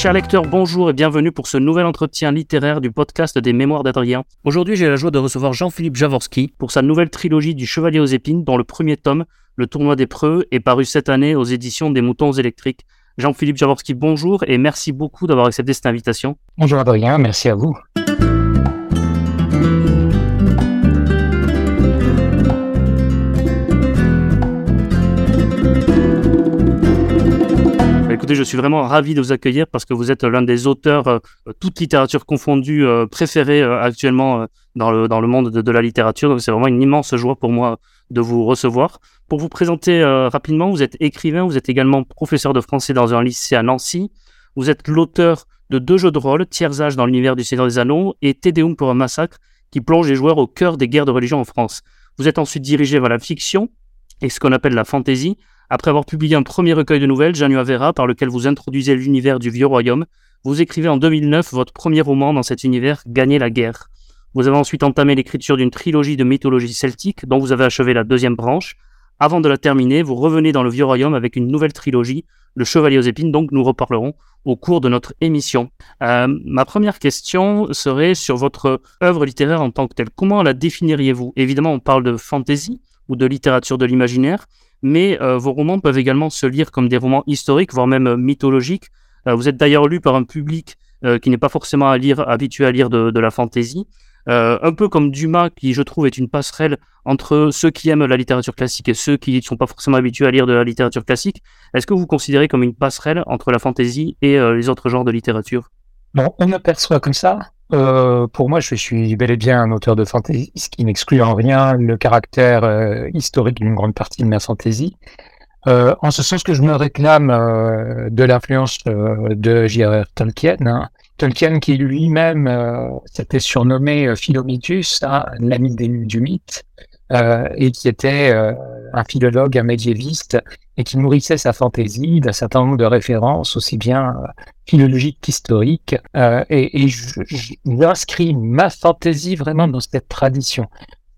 Chers lecteurs, bonjour et bienvenue pour ce nouvel entretien littéraire du podcast des Mémoires d'Adrien. Aujourd'hui, j'ai la joie de recevoir Jean-Philippe Javorski pour sa nouvelle trilogie du Chevalier aux épines, dont le premier tome, Le Tournoi des Preux, est paru cette année aux éditions des Moutons électriques. Jean-Philippe Javorski, bonjour et merci beaucoup d'avoir accepté cette invitation. Bonjour Adrien, merci à vous. Je suis vraiment ravi de vous accueillir parce que vous êtes l'un des auteurs, euh, toute littérature confondue, euh, préférés euh, actuellement dans, le, dans le monde de, de la littérature. Donc c'est vraiment une immense joie pour moi de vous recevoir. Pour vous présenter rapidement, vous êtes écrivain, vous êtes également professeur de français dans un lycée à Nancy. Vous êtes l'auteur de deux jeux de rôle, Tiers Âge dans l'univers du Seigneur des Anneaux et Tédéum pour un massacre, qui plonge les joueurs au cœur des guerres de religion en France. Vous êtes ensuite dirigé vers la fiction et ce qu'on appelle la fantaisie, après avoir publié un premier recueil de nouvelles, Janua Vera, par lequel vous introduisez l'univers du Vieux Royaume, vous écrivez en 2009 votre premier roman dans cet univers, Gagner la guerre. Vous avez ensuite entamé l'écriture d'une trilogie de mythologie celtique, dont vous avez achevé la deuxième branche. Avant de la terminer, vous revenez dans le Vieux Royaume avec une nouvelle trilogie, Le Chevalier aux épines, donc nous reparlerons au cours de notre émission. Euh, ma première question serait sur votre œuvre littéraire en tant que telle. Comment la définiriez-vous? Évidemment, on parle de fantaisie ou de littérature de l'imaginaire, mais euh, vos romans peuvent également se lire comme des romans historiques, voire même euh, mythologiques. Euh, vous êtes d'ailleurs lu par un public qui n'est pas forcément à lire, habitué à lire de, la fantaisie. un peu comme Dumas, qui je trouve est une passerelle entre ceux qui aiment la littérature classique et ceux qui ne sont pas forcément habitués à lire de la littérature classique. Est-ce que vous considérez comme une passerelle entre la fantaisie et les autres genres de littérature? Bon, on aperçoit comme ça. Euh, pour moi, je suis bel et bien un auteur de fantasy, ce qui n'exclut en rien le caractère euh, historique d'une grande partie de ma fantaisie. Euh, en ce sens que je me réclame euh, de l'influence de J.R.R. Tolkien, hein. Tolkien qui lui-même s'était surnommé Philomitus, hein, l'ami du mythe, et qui était un philologue, un médiéviste, et qui nourrissait sa fantaisie d'un certain nombre de références, aussi bien euh, philologiques qu'historiques. Euh, et, et j'inscris ma fantaisie vraiment dans cette tradition.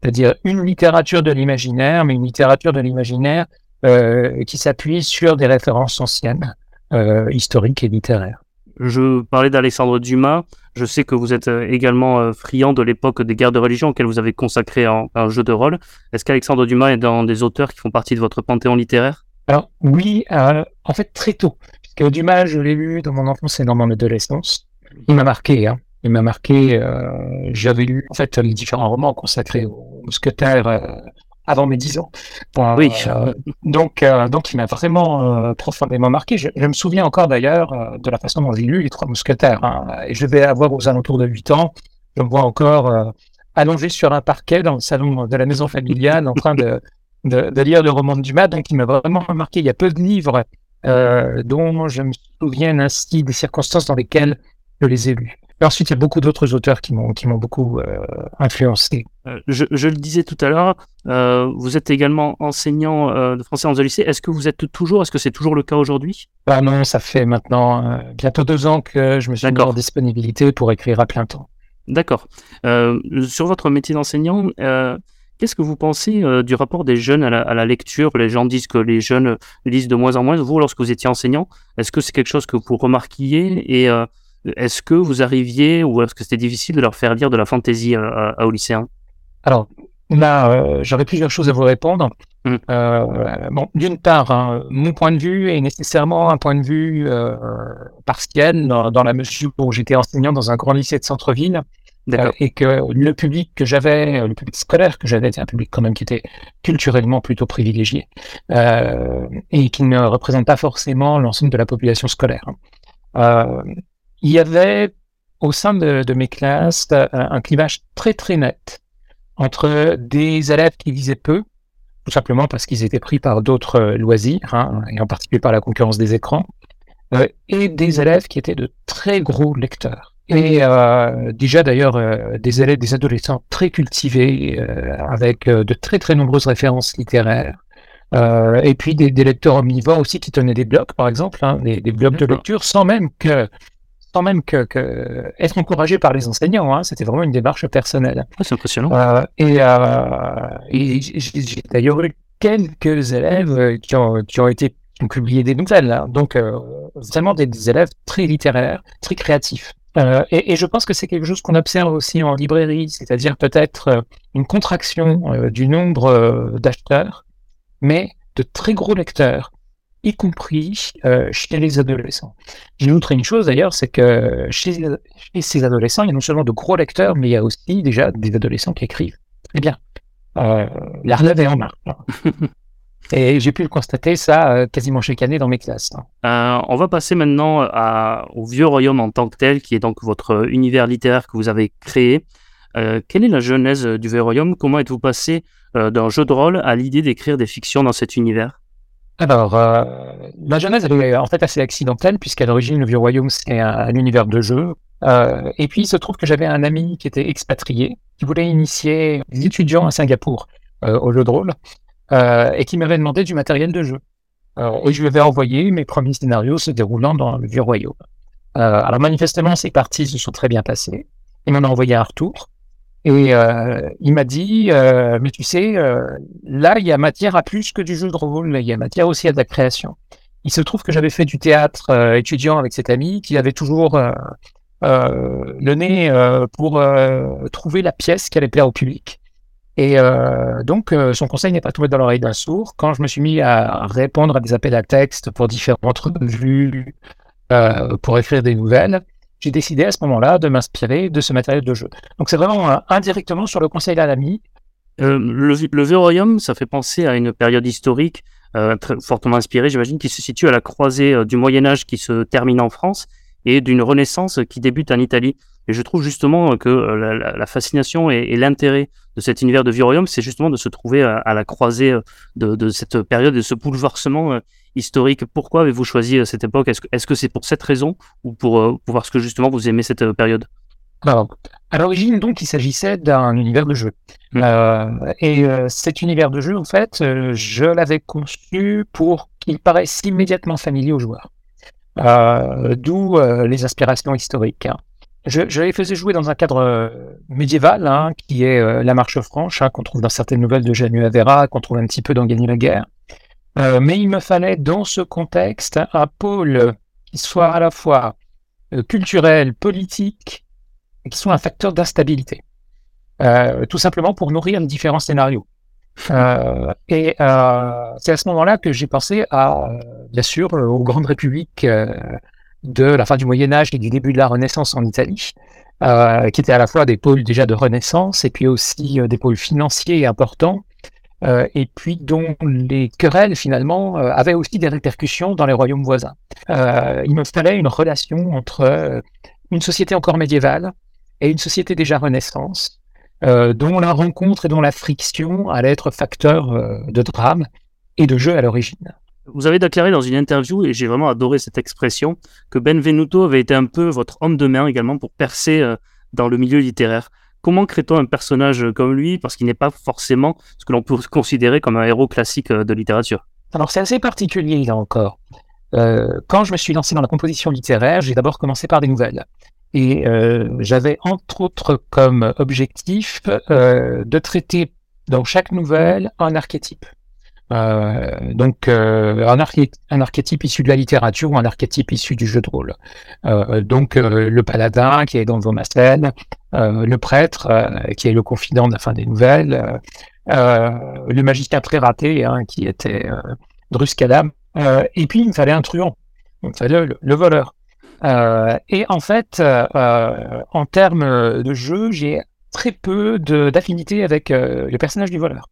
C'est-à-dire une littérature de l'imaginaire, mais une littérature de l'imaginaire euh, qui s'appuie sur des références anciennes, euh, historiques et littéraires. Je parlais d'Alexandre Dumas. Je sais que vous êtes euh, également euh, friand de l'époque des guerres de religion auxquelles vous avez consacré un, jeu de rôle. Est-ce qu'Alexandre Dumas est dans des auteurs qui font partie de votre panthéon littéraire? Alors oui, euh, en fait très tôt, puisque Dumas, je l'ai lu dans mon enfance et dans mon adolescence. Il m'a marqué, hein. Il m'a marqué. J'avais lu en fait les différents romans consacrés aux mousquetaires avant mes dix ans. oui. Euh, donc, euh, donc il m'a vraiment profondément marqué. Je, me souviens encore d'ailleurs de la façon dont j'ai lu les Trois Mousquetaires. Hein. Et je vais avoir aux alentours de huit ans. Je me vois encore allongé sur un parquet dans le salon de la maison familiale en train de de, de, lire le roman de Dumas, donc qui m'a vraiment marqué. Il y a peu de livres euh, dont je me souviens ainsi des circonstances dans lesquelles je les ai lus. Et ensuite, il y a beaucoup d'autres auteurs qui m'ont qui m'ont beaucoup euh, influencé. Euh, je, je, le disais tout à l'heure, euh, vous êtes également enseignant euh, de français dans un lycée. Est-ce que vous êtes toujours, est-ce que c'est toujours le cas aujourd'hui? Ah non, ça fait maintenant bientôt deux ans que je me suis mis en disponibilité pour écrire à plein temps. D'accord. sur votre métier d'enseignant, Qu'est-ce que vous pensez du rapport des jeunes à la, à la, lecture? Les gens disent que les jeunes lisent de moins en moins. Vous, lorsque vous étiez enseignant, est-ce que c'est quelque chose que vous remarquiez? Et est-ce que vous arriviez ou est-ce que c'était difficile de leur faire lire de la fantaisie à, à, aux lycéens Alors, là, euh, j'aurais plusieurs choses à vous répondre. Mmh. bon, d'une part, hein, mon point de vue est nécessairement un point de vue partiel dans, dans la mesure où j'étais enseignant dans un grand lycée de centre-ville. Euh, et que le public que j'avais, euh, le public scolaire que j'avais, était un public quand même qui était culturellement plutôt privilégié euh, et qui ne représente pas forcément l'ensemble de la population scolaire. Euh, il y avait au sein de, de mes classes un clivage très très net entre des élèves qui lisaient peu, tout simplement parce qu'ils étaient pris par d'autres loisirs, hein, et en particulier par la concurrence des écrans, euh, et des élèves qui étaient de très gros lecteurs. Et euh, déjà d'ailleurs euh, des élèves, des adolescents très cultivés, euh, avec euh, de très très nombreuses références littéraires. Euh, et puis des, des, lecteurs omnivores aussi qui tenaient des blocs, par exemple, hein, des, des, blocs de lecture, sans même que sans même que, que être encouragé par les enseignants. Hein, C'était vraiment une démarche personnelle. C'est impressionnant. et, et j'ai d'ailleurs eu quelques élèves qui ont, qui ont été qui ont publié des nouvelles. Hein. Donc, vraiment des, élèves très littéraires, très créatifs. Et, et, je pense que c'est quelque chose qu'on observe aussi en librairie, c'est-à-dire peut-être une contraction du nombre d'acheteurs, mais de très gros lecteurs y compris euh, chez les adolescents. J'ai outre une chose d'ailleurs, c'est que chez, ces adolescents, il y a non seulement de gros lecteurs, mais il y a aussi déjà des adolescents qui écrivent. Très bien. Euh, la relève est en marche. Et j'ai pu le constater ça euh, quasiment chaque année dans mes classes. Hein. on va passer maintenant à, au Vieux Royaume en tant que tel, qui est donc votre univers littéraire que vous avez créé. quelle est la genèse du Vieux Royaume? Comment êtes-vous passé d'un jeu de rôle à l'idée d'écrire des fictions dans cet univers? Alors, euh, la genèse elle est en fait assez accidentelle, puisqu'à l'origine, le Vieux Royaume, c'est un, univers de jeu. Euh, et puis, il se trouve que j'avais un ami qui était expatrié, qui voulait initier des étudiants à Singapour euh, au jeu de rôle, et qui m'avait demandé du matériel de jeu. et je lui avais envoyé mes premiers scénarios se déroulant dans le Vieux Royaume. alors, manifestement, ces parties se sont très bien passées. Il m'en a envoyé un retour. Et euh, il m'a dit, euh, mais tu sais, euh, là, il y a matière à plus que du jeu de rôle, il y a matière aussi à de la création. Il se trouve que j'avais fait du théâtre euh, étudiant avec cet ami qui avait toujours euh, le nez pour trouver la pièce qui allait plaire au public. Et donc, son conseil n'est pas tombé dans l'oreille d'un sourd. Quand je me suis mis à répondre à des appels à texte pour différentes revues, pour écrire des nouvelles, j'ai décidé à ce moment-là de m'inspirer de ce matériel de jeu. Donc c'est vraiment euh, indirectement sur le conseil d'un ami. Euh, le, le Vieux Royaume, ça fait penser à une période historique euh, très fortement inspirée, j'imagine, qui se situe à la croisée du Moyen Âge qui se termine en France et d'une Renaissance qui débute en Italie. Et je trouve justement que la, fascination et, l'intérêt de cet univers de Vieux Royaume, c'est justement de se trouver à, la croisée de, de, cette période, de ce bouleversement historique. Pourquoi avez-vous choisi euh, cette époque? Est-ce que c'est pour cette raison ou pour, euh, pour parce que justement vous aimez cette euh, période? Alors, à l'origine, donc, il s'agissait d'un univers de jeu. Mmh. et cet univers de jeu, en fait, je l'avais conçu pour qu'il paraisse immédiatement familier aux joueurs. D'où les aspirations historiques. Hein. Je, je, les faisais jouer dans un cadre médiéval, hein, qui est la marche franche, hein, qu'on trouve dans certaines nouvelles de Janus Avera, qu'on trouve un petit peu dans Gagner la guerre. Euh, mais il me fallait dans ce contexte un pôle qui soit à la fois euh, culturel, politique, et qui soit un facteur d'instabilité. Euh, tout simplement pour nourrir les différents scénarios. et c'est à ce moment-là que j'ai pensé à, bien sûr, aux grandes républiques de la fin du Moyen Âge et du début de la Renaissance en Italie, qui étaient à la fois des pôles déjà de Renaissance et puis aussi des pôles financiers importants euh, et puis dont les querelles finalement euh, avaient aussi des répercussions dans les royaumes voisins. Euh, il me une relation entre une société encore médiévale et une société déjà renaissance, dont la rencontre et dont la friction allait être facteur de drame et de jeu à l'origine. Vous avez déclaré dans une interview, et j'ai vraiment adoré cette expression, que Benvenuto avait été un peu votre homme de main également pour percer dans le milieu littéraire. Comment crée-t-on un personnage comme lui? Parce qu'il n'est pas forcément ce que l'on peut considérer comme un héros classique euh, de littérature. Alors c'est assez particulier là encore. Euh, quand je me suis lancé dans la composition littéraire, j'ai d'abord commencé par des nouvelles. Et euh, j'avais entre autres comme objectif de traiter dans chaque nouvelle un archétype. Euh, donc euh, un, un, archétype issu de la littérature ou un archétype issu du jeu de rôle. Euh, donc le paladin qui est dans Vomacène, le prêtre qui est le confident de la fin des nouvelles, le magicien très raté hein, qui était Druscalam, et puis il me fallait un truand, il fallait le, voleur. et en fait, en termes de jeu, j'ai très peu d'affinité avec le personnage du voleur.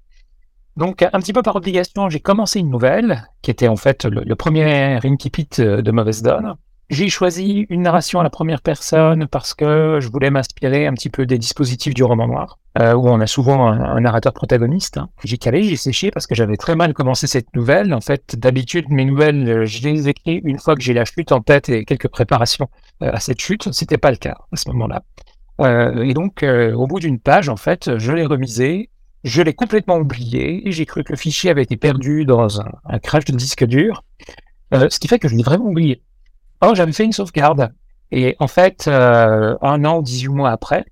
Donc, un petit peu par obligation, j'ai commencé une nouvelle, qui était en fait le, premier incipit euh, de Mauvaise Donne. J'ai choisi une narration à la première personne parce que je voulais m'inspirer un petit peu des dispositifs du roman noir, euh, où on a souvent un, narrateur protagoniste. J'ai calé, j'ai séché parce que j'avais très mal commencé cette nouvelle. En fait, d'habitude, mes nouvelles, euh, je les écris une fois que j'ai la chute en tête et quelques préparations à cette chute. C'était pas le cas à ce moment-là. et donc, au bout d'une page, en fait, je l'ai remisé je l'ai complètement oublié j'ai cru que le fichier avait été perdu dans un, crash de disque dur, euh, ce qui fait que je l'ai vraiment oublié. Or, j'avais fait une sauvegarde. Et en fait, euh, un an, 18 mois après,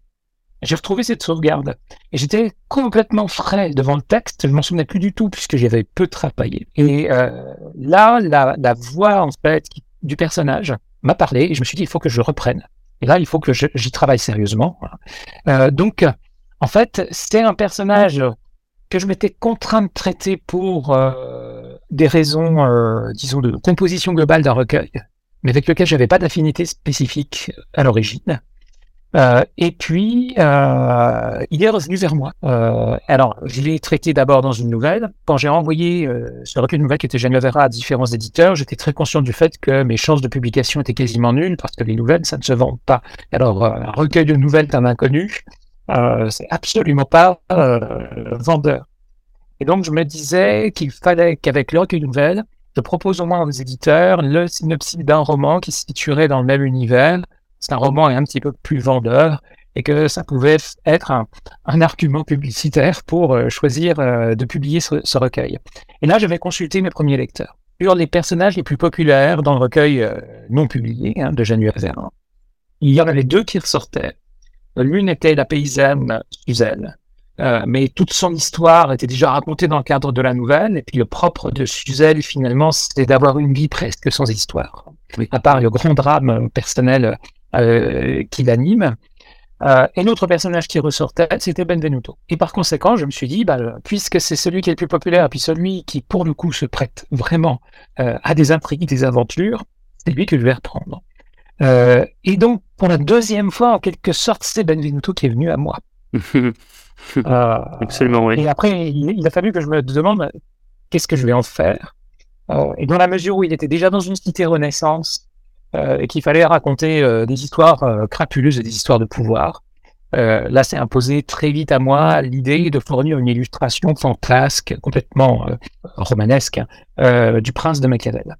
j'ai retrouvé cette sauvegarde. Et j'étais complètement frais devant le texte, je m'en souvenais plus du tout puisque j'y avais peu travaillé. Et euh, là, la, la, voix en fait du personnage m'a parlé et je me suis dit, il faut que je reprenne. Et là, il faut que j'y travaille sérieusement. Euh, donc, en fait, c'est un personnage que je m'étais contraint de traiter pour euh, des raisons, euh, disons, de composition globale d'un recueil, mais avec lequel j'avais pas d'affinité spécifique à l'origine. Euh, et puis, il est revenu vers moi. Alors, je l'ai traité d'abord dans une nouvelle. Quand j'ai envoyé ce recueil de nouvelles qui était Geneviève à différents éditeurs, j'étais très conscient du fait que mes chances de publication étaient quasiment nulles parce que les nouvelles, ça ne se vend pas. Alors, un recueil de nouvelles d'un inconnu, c'est absolument pas vendeur. Et donc, je me disais qu'il fallait qu'avec le recueil de nouvelles, je propose au moins aux éditeurs le synopsis d'un roman qui se situerait dans le même univers c'est un roman un petit peu plus vendeur et que ça pouvait être un, argument publicitaire pour euh, choisir euh, de publier ce, recueil. Et là, j'avais consulté mes premiers lecteurs. Sur les personnages les plus populaires dans le recueil euh, non publié hein, de Véran, il y en avait deux qui ressortaient. L'une était la paysanne Suzelle, mais toute son histoire était déjà racontée dans le cadre de la nouvelle. Et puis le propre de Suzelle, finalement, c'était d'avoir une vie presque sans histoire. À part le grand drame personnel euh, qui l'anime. Euh, et l'autre personnage qui ressortait, c'était Benvenuto. Et par conséquent, je me suis dit, bah, puisque c'est celui qui est le plus populaire, puis celui qui, pour le coup, se prête vraiment euh, à des intrigues, des aventures, c'est lui que je vais reprendre. Euh, et donc, pour la deuxième fois, en quelque sorte, c'est Benvenuto qui est venu à moi. euh, Absolument, oui. Et après, il, il, a fallu que je me demande qu'est-ce que je vais en faire? Euh, et dans la mesure où il était déjà dans une cité Renaissance, euh, et qu'il fallait raconter euh, des histoires crapuleuses et des histoires de pouvoir. là, c'est imposé très vite à moi l'idée de fournir une illustration fantasque, complètement romanesque, hein, du prince de Machiavel.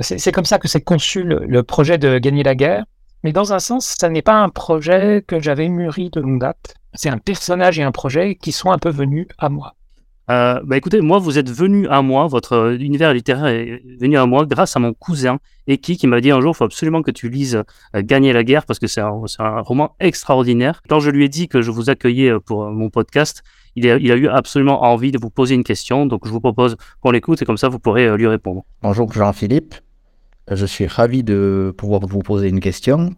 C'est comme ça que s'est conçu le, projet de gagner la guerre. Mais dans un sens, ça n'est pas un projet que j'avais mûri de longue date. C'est un personnage et un projet qui sont un peu venus à moi. Euh, bah écoutez, moi, vous êtes venu à moi, votre euh, univers littéraire est venu à moi grâce à mon cousin Eki qui m'a dit un jour, il faut absolument que tu lises euh, Gagner la guerre parce que c'est un, roman extraordinaire. Quand je lui ai dit que je vous accueillais pour mon podcast, il a, eu absolument envie de vous poser une question. Donc, je vous propose qu'on l'écoute et comme ça, vous pourrez lui répondre. Bonjour Jean-Philippe. Je suis ravi de pouvoir vous poser une question.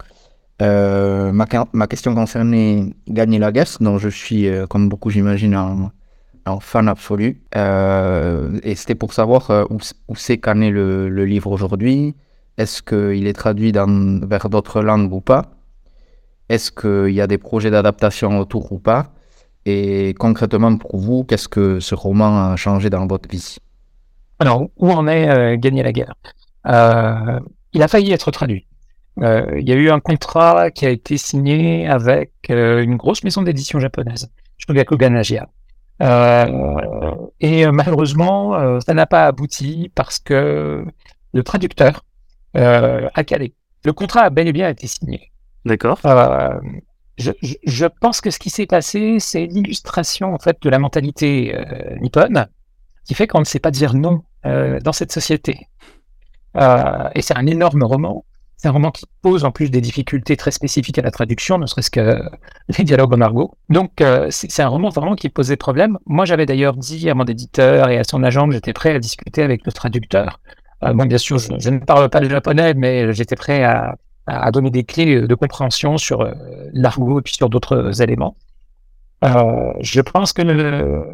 Ma, ma, question concernait Gagner la guerre, dont je suis, comme beaucoup j'imagine, en, en fan absolu. Euh, et c'était pour savoir euh, où, où c'est qu'en le, le livre aujourd'hui. Est-ce qu'il est traduit dans, vers d'autres langues ou pas? Est-ce qu'il y a des projets d'adaptation autour ou pas? Et concrètement pour vous, qu'est-ce que ce roman a changé dans votre vie? Alors, où en est euh, Gagner la guerre? Il a failli être traduit. Il y a eu un contrat qui a été signé avec une grosse maison d'édition japonaise, Shogakukan Asia. Euh, et euh, malheureusement, euh, ça n'a pas abouti parce que le traducteur a calé. Le contrat a bel et bien été signé. D'accord. Je, je, je, pense que ce qui s'est passé, c'est l'illustration en fait de la mentalité nippone qui fait qu'on ne sait pas dire non dans cette société. Et c'est un énorme roman. C'est un roman qui pose en plus des difficultés très spécifiques à la traduction, ne serait-ce que les dialogues en argot. Donc euh, c'est un roman vraiment qui posait problème. Moi j'avais d'ailleurs dit à mon éditeur et à son agent que j'étais prêt à discuter avec le traducteur. Euh, bon bien sûr je, ne parle pas le japonais, mais j'étais prêt à, donner des clés de compréhension sur euh, l'argot et puis sur d'autres éléments. Euh, je pense que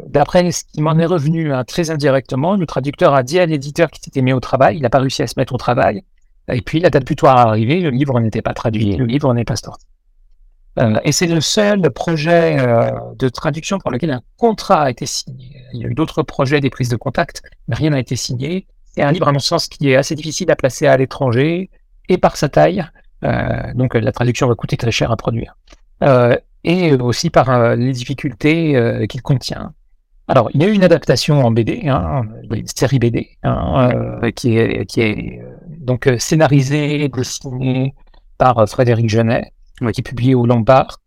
d'après ce qui m'en est revenu hein, très indirectement, le traducteur a dit à l'éditeur qu'il s'était mis au travail, il n'a pas réussi à se mettre au travail, et puis la date butoir est arrivée, le livre n'était pas traduit, le livre n'est pas sorti. Euh, et c'est le seul projet euh, de traduction pour lequel un contrat a été signé. Il y a eu d'autres projets, des prises de contact, mais rien n'a été signé. C'est un livre, à mon sens, qui est assez difficile à placer à l'étranger, et par sa taille, euh, donc la traduction va coûter très cher à produire, et aussi par les difficultés qu'il contient. Alors, il y a eu une adaptation en BD, hein, une série BD, hein, qui est, donc euh, scénarisée, dessinée par euh, Frédéric Genet, qui est publié au Lombard.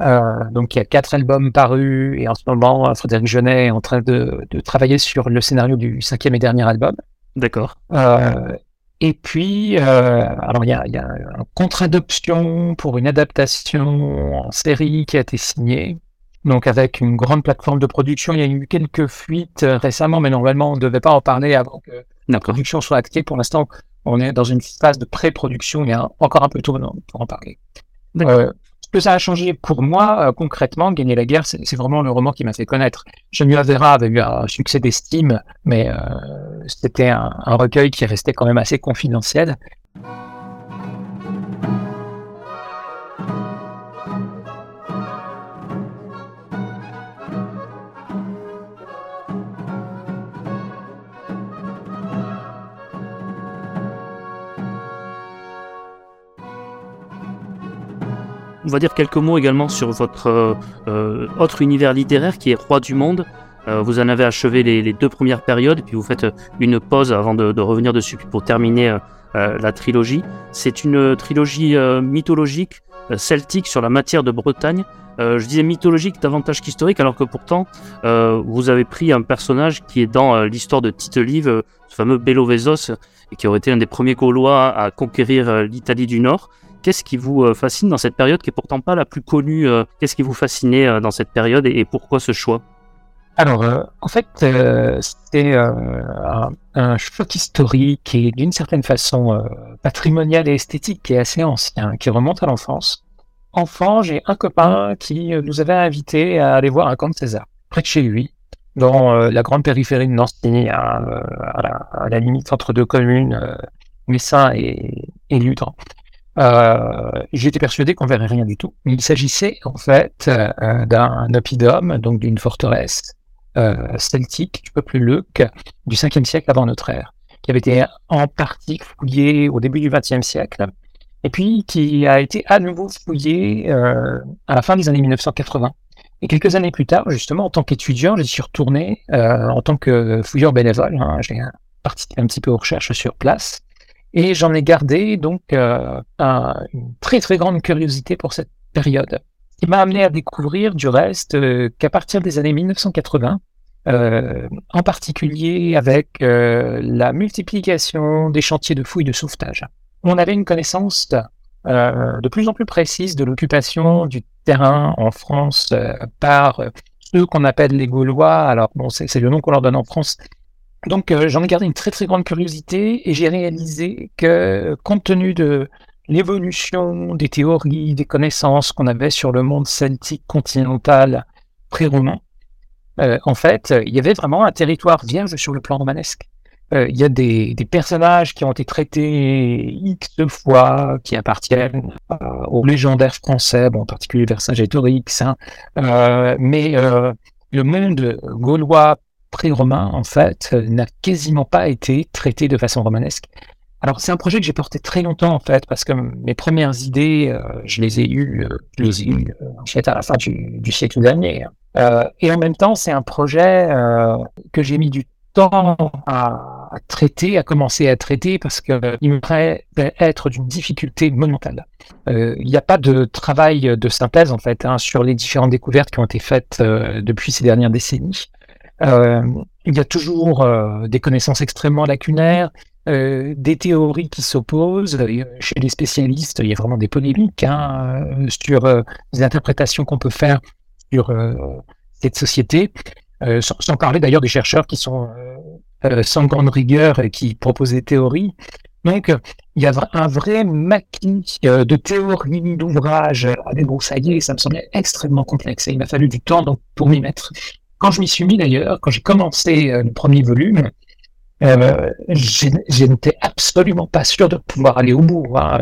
Euh, donc, il y a quatre albums parus, et en ce moment, Frédéric Genet est en train de, de travailler sur le scénario du cinquième et dernier album. D'accord. Euh, Et puis, alors il y a, y a, un contrat d'option pour une adaptation en série qui a été signé. Donc avec une grande plateforme de production, il y a eu quelques fuites récemment, mais normalement on ne devait pas en parler avant que la production soit actée. Pour l'instant, on est dans une phase de pré-production, il y a encore un peu tôt pour en parler. Euh, ce que ça a changé pour moi, euh, concrètement, Gagner la guerre, c'est vraiment le roman qui m'a fait connaître. Je Vera avait eu un succès d'estime, mais euh, c'était un, un, recueil qui restait quand même assez confidentiel. On va dire quelques mots également sur votre euh, euh, autre univers littéraire qui est Roi du Monde. Euh, vous en avez achevé les, deux premières périodes, puis vous faites une pause avant de, revenir dessus pour terminer la trilogie. C'est une trilogie mythologique, celtique sur la matière de Bretagne. je disais mythologique davantage qu'historique, alors que pourtant, vous avez pris un personnage qui est dans l'histoire de Tite Live, ce fameux Belovezos, et qui aurait été un des premiers Gaulois à conquérir l'Italie du Nord. Qu'est-ce qui vous euh, fascine dans cette période qui est pourtant pas la plus connue euh, Qu'est-ce qui vous fascinait euh, dans cette période et, pourquoi ce choix? Alors, en fait, c'est un, choc historique et d'une certaine façon patrimonial et esthétique qui est assez ancien, qui remonte à l'enfance. Enfant, j'ai un copain qui nous avait invités à aller voir un camp de César, près de chez lui, dans la grande périphérie de Nancy, à, la, limite entre deux communes, Messin et, et. Euh, J'étais persuadé qu'on verrait rien du tout. Il s'agissait en fait euh, d'un oppidum, donc d'une forteresse euh, celtique du peuple Luc du 5e siècle avant notre ère, qui avait été en partie fouillé au début du 20e siècle, et puis qui a été à nouveau fouillé euh, à la fin des années 1980. Et quelques années plus tard, justement, en tant qu'étudiant, je suis retourné en tant que fouilleur bénévole. Hein, J'ai participé un petit peu aux recherches sur place. Et j'en ai gardé donc euh, une très très grande curiosité pour cette période, qui m'a amené à découvrir du reste euh, qu'à partir des années 1980, euh, en particulier avec la multiplication des chantiers de fouilles de sauvetage, on avait une connaissance de plus en plus précise de l'occupation du terrain en France par ceux qu'on appelle les Gaulois. Alors bon, c'est le nom qu'on leur donne en France, donc euh, j'en ai gardé une très très grande curiosité et j'ai réalisé que compte tenu de l'évolution des théories, des connaissances qu'on avait sur le monde celtique continental pré-romain, euh, en fait, il y avait vraiment un territoire vierge sur le plan romanesque. Euh, il y a des, personnages qui ont été traités X fois, qui appartiennent aux légendaires français, bon, en particulier Vercingétorix, hein, mais le monde gaulois pré-romain, en fait, euh, n'a quasiment pas été traité de façon romanesque. Alors, c'est un projet que j'ai porté très longtemps, en fait, parce que mes premières idées, euh, je les ai eues, euh, les ai eues, en fait, à la fin du, siècle dernier. et en même temps, c'est un projet que j'ai mis du temps à, traiter, à commencer à traiter, parce qu'il me paraît être d'une difficulté monumentale. Il n'y a pas de travail de synthèse, en fait, hein, sur les différentes découvertes qui ont été faites depuis ces dernières décennies. Euh, il y a toujours euh, des connaissances extrêmement lacunaires, euh, des théories qui s'opposent. Chez les spécialistes, il y a vraiment des polémiques hein, sur les interprétations qu'on peut faire sur cette société, sans, parler d'ailleurs des chercheurs qui sont sans grande rigueur et qui proposent des théories. Donc, il y a un vrai maquis de théories, d'ouvrages à débroussailler, et ça me semblait extrêmement complexe. Et il m'a fallu du temps donc, pour m'y mettre. Quand je m'y suis mis d'ailleurs, quand j'ai commencé euh, le premier volume, euh, je n'étais absolument pas sûr de pouvoir aller au bout. Hein.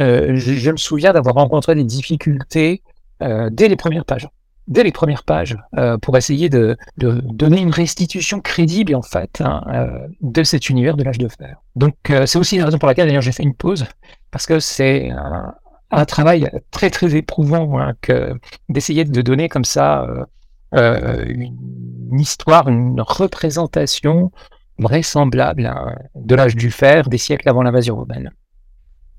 Euh, je, me souviens d'avoir rencontré des difficultés dès les premières pages, dès les premières pages, pour essayer de, donner une restitution crédible en fait hein, de cet univers de l'âge de fer. Donc c'est aussi la raison pour laquelle d'ailleurs j'ai fait une pause parce que c'est un, un, travail très très éprouvant hein, que d'essayer de donner comme ça euh, une histoire, une représentation vraisemblable hein, de l'âge du fer des siècles avant l'invasion romaine.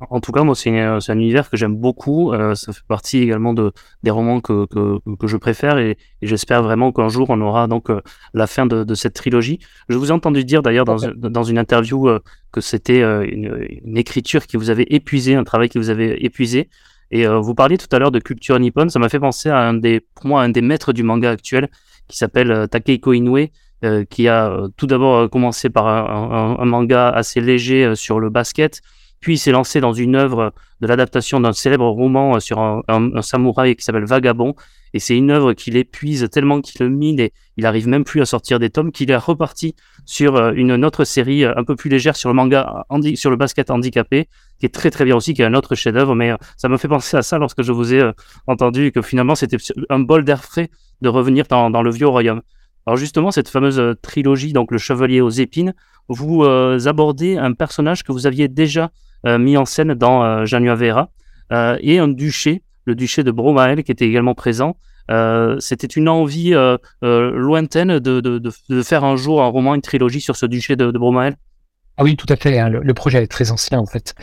En tout cas, moi, c'est un univers que j'aime beaucoup. Euh, ça fait partie également de, des romans que, que, que je préfère et, j'espère vraiment qu'un jour, on aura donc euh, la fin de, de, cette trilogie. Je vous ai entendu dire d'ailleurs dans, dans une interview euh, que c'était une, une, écriture qui vous avait épuisé, un travail qui vous avait épuisé. Et vous parliez tout à l'heure de culture nippone. Ça m'a fait penser à un des, maîtres du manga actuel qui s'appelle Takehiko Inoue, qui a tout d'abord commencé par un, manga assez léger sur le basket, puis il s'est lancé dans une œuvre de l'adaptation d'un célèbre roman euh, sur un, samouraï qui s'appelle Vagabond. Et c'est une œuvre qui l'épuise tellement qu'il le mine et il arrive même plus à sortir des tomes qu'il est reparti sur euh, une autre série euh, un peu plus légère sur le manga, sur le basket handicapé, qui est très très bien aussi, qui est un autre chef-d'œuvre. Mais ça me fait penser à ça lorsque je vous ai entendu que finalement c'était un bol d'air frais de revenir dans, dans, le vieux royaume. Alors justement, cette fameuse trilogie, donc le Chevalier aux épines, vous abordez un personnage que vous aviez déjà mis en scène dans euh, Janua Vera, euh, et un duché, le duché de Bromael, qui était également présent. C'était une envie lointaine de, de, de, faire un jour un roman, une trilogie sur ce duché de, Bromael ah oui, tout à fait. Hein. Le, projet est très ancien en fait.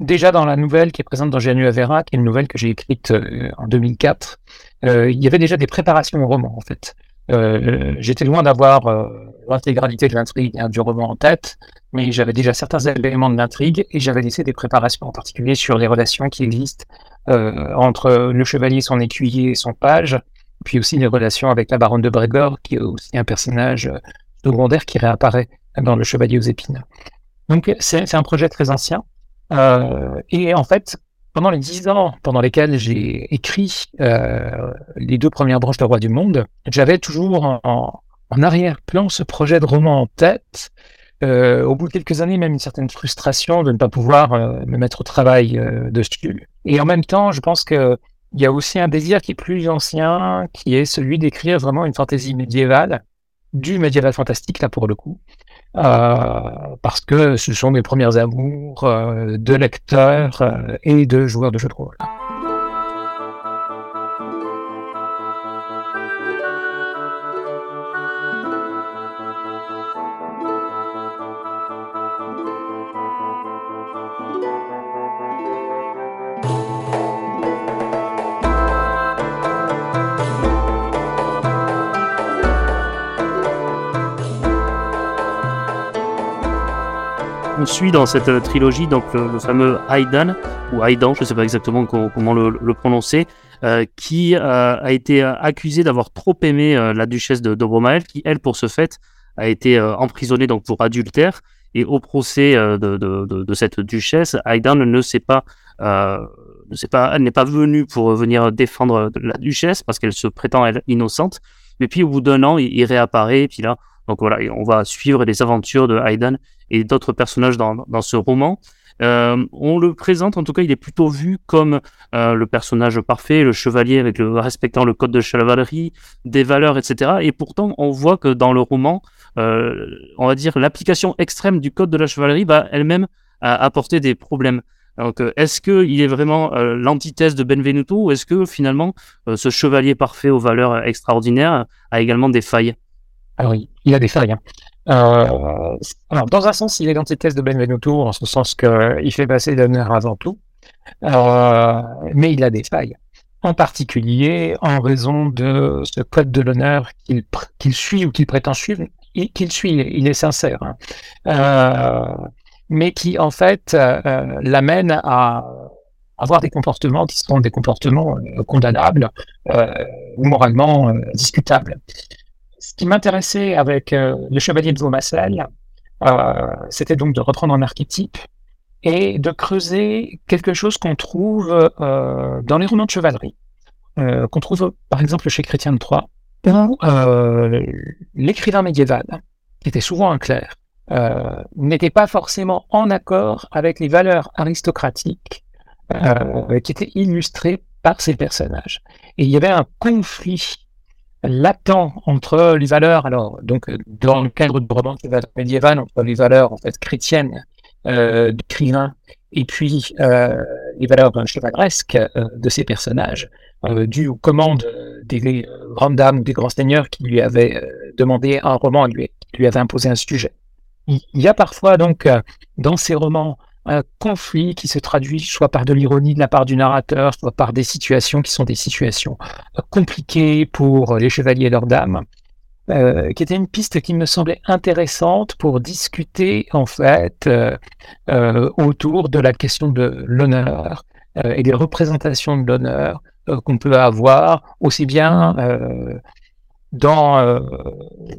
déjà dans la nouvelle qui est présente dans Janua Vera, qui est une nouvelle que j'ai écrite en 2004, il y avait déjà des préparations au roman en fait. Euh, j'étais loin d'avoir euh, l'intégralité de l'intrigue hein, du roman en tête, mais j'avais déjà certains éléments de l'intrigue et j'avais laissé des préparations en particulier sur les relations qui existent euh, entre le chevalier, son écuyer et son page, puis aussi les relations avec la baronne de Bregor, qui est aussi un personnage secondaire qui réapparaît dans le chevalier aux épines. Donc c'est un projet très ancien. et en fait, pendant les dix ans pendant lesquels j'ai écrit euh, les deux premières branches de Roi du Monde, j'avais toujours en, arrière-plan ce projet de roman en tête. Euh, au bout de quelques années, même une certaine frustration de ne pas pouvoir euh, me mettre au travail dessus. Et en même temps, je pense que il y a aussi un désir qui est plus ancien, qui est celui d'écrire vraiment une fantaisie médiévale, du médiéval fantastique là pour le coup, euh, parce que ce sont mes premières amours euh, de lecteurs euh, et de joueurs de jeux de rôle. On suit dans cette euh, trilogie donc le, fameux Aidan ou Aidan, je ne sais pas exactement comment, le, prononcer, euh, qui euh, a été accusé d'avoir trop aimé la duchesse de Dobromael, qui elle pour ce fait a été emprisonnée donc pour adultère. Et au procès de, cette duchesse, Aidan ne sait pas, ne sait pas, elle n'est pas venue pour venir défendre la duchesse parce qu'elle se prétend elle innocente. Mais puis au bout d'un an, il, il réapparaît. Et puis là, donc voilà, on va suivre les aventures de Aidan et d'autres personnages dans, ce roman. Euh, on le présente, en tout cas, il est plutôt vu comme euh, le personnage parfait, le chevalier respectant le code de chevalerie, des valeurs, etc. Et pourtant, on voit que dans le roman, euh, on va dire l'application extrême du code de la chevalerie va elle-même apporter des problèmes. Donc, est-ce qu'il est vraiment l'antithèse de Benvenuto ou est-ce que finalement ce chevalier parfait aux valeurs extraordinaires a également des failles? Alors, oui, il a des failles. Hein. Euh, alors, dans un sens, il est l'antithèse de Benvenuto, en ce sens qu'il fait passer l'honneur avant tout, euh, mais il a des failles. En particulier, en raison de ce code de l'honneur qu'il suit ou qu'il prétend suivre, qu'il suit, il est sincère, hein. euh, mais qui en fait l'amène à avoir des comportements qui sont des comportements condamnables ou moralement discutables ce qui m'intéressait avec euh, le Chevalier de Vaumassel, euh, c'était donc de reprendre un archétype et de creuser quelque chose qu'on trouve euh, dans les romans de chevalerie, qu'on trouve par exemple chez Chrétien de Troyes, où l'écrivain médiéval, qui était souvent un clerc, n'était pas forcément en accord avec les valeurs aristocratiques qui étaient illustrées par ces personnages. Et il y avait un conflit latent entre les valeurs, alors donc dans le cadre du roman médiéval, entre les valeurs en fait chrétiennes euh, et puis euh, les valeurs chevaleresques euh, de ces personnages, euh, dues aux commandes des grandes dames des grands seigneurs qui lui avaient euh, demandé un roman, lui, lui avaient imposé un sujet. Il y a parfois donc dans ces romans un conflit qui se traduit soit par de l'ironie de la part du narrateur, soit par des situations qui sont des situations compliquées pour les chevaliers et leurs dames. Euh, qui était une piste qui me semblait intéressante pour discuter en fait euh, euh, autour de la question de l'honneur et des représentations de l'honneur qu'on peut avoir aussi bien dans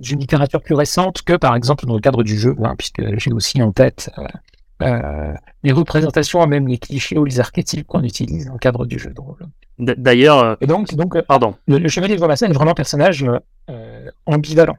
une littérature plus récente que par exemple dans le cadre du jeu, hein, puisque j'ai aussi en tête les représentations, même les clichés ou les archétypes qu'on utilise dans le cadre du jeu de rôle. D'ailleurs, et donc, donc, pardon. Le, chevalier de Vomassin est vraiment un personnage euh, ambivalent.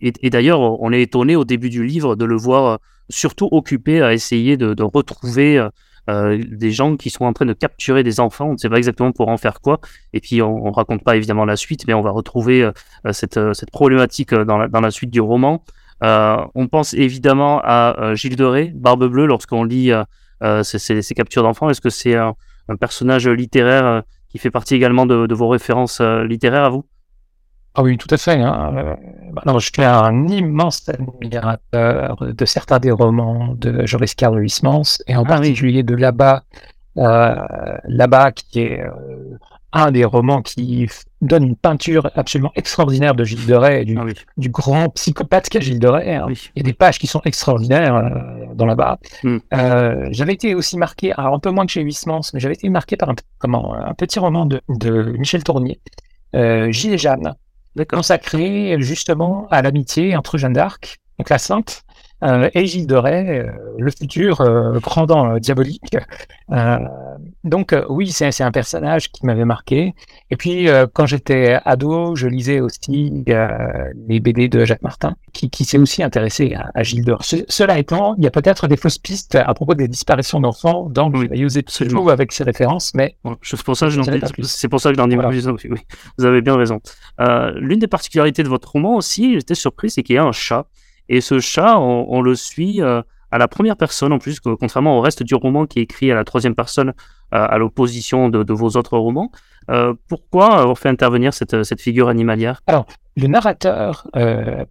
Et, d'ailleurs, on est étonné au début du livre de le voir euh, surtout occupé à essayer de, retrouver euh, des gens qui sont en train de capturer des enfants. On ne sait pas exactement pour en faire quoi. Et puis, on, ne raconte pas évidemment la suite, mais on va retrouver cette, cette, problématique dans la, dans la, suite du roman. On pense évidemment à Gilles de Ré, Barbe Bleue, lorsqu'on lit ces, ces, captures d'enfants. Est-ce que c'est un, personnage littéraire qui fait partie également de, de vos références littéraires à vous? Ah oui, tout à fait. Hein. Euh, bah je suis un immense admirateur de certains des romans de Joris Karl Huysmans, et en ah particulier de Là-bas, euh, Là-bas qui est euh, un des romans qui donne une peinture absolument extraordinaire de Gilles de Rais, du, ah du grand psychopathe qu'est Gilles de Rais. Hein. Il y a des pages qui sont extraordinaires euh, dans Là-bas. Hmm. Euh, j'avais été aussi marqué, alors un peu moins que chez Huysmans, mais j'avais été marqué par un, comment, un petit roman de, de Michel Tournier, Gilles et Jeanne consacré justement à l'amitié entre Jeanne d'Arc, donc la sainte, euh, et Gilles Rais, euh, le futur euh, grandant diabolique. donc oui, c'est un personnage qui m'avait marqué. Et puis quand j'étais ado, je lisais aussi les BD de Jacques Martin, qui, s'est aussi intéressé à, Gilles de Rais. cela étant, il y a peut-être des fausses pistes à propos des disparitions d'enfants dans oui, le avec ses références, mais c'est pour ça que c'est pour ça que j'en dis oui, vous avez bien raison. L'une des particularités de votre roman aussi, j'étais surpris, c'est qu'il y a un chat. Et ce chat, on, le suit euh, à la première personne, en plus, contrairement au reste du roman qui est écrit à la troisième personne, euh, à l'opposition de, vos autres romans. Euh, pourquoi avoir fait intervenir cette, cette figure animalière? Alors, le narrateur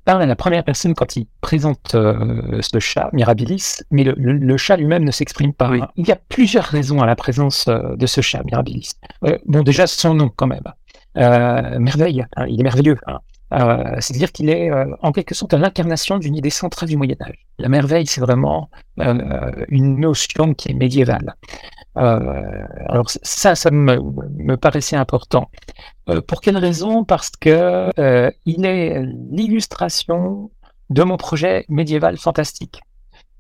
parle à la première personne quand il présente ce chat, Mirabilis, mais le, chat lui-même ne s'exprime pas. Il y a plusieurs raisons à la présence de ce chat, Mirabilis. bon, déjà, son nom, quand même. merveille, hein, il est merveilleux. Hein. Euh, c'est-à-dire qu'il est euh, en quelque sorte l'incarnation d'une idée centrale du Moyen Âge. La merveille, c'est vraiment euh, une notion qui est médiévale. alors ça, ça me, paraissait important. pour quelle raison? Parce que il est l'illustration de mon projet médiéval fantastique.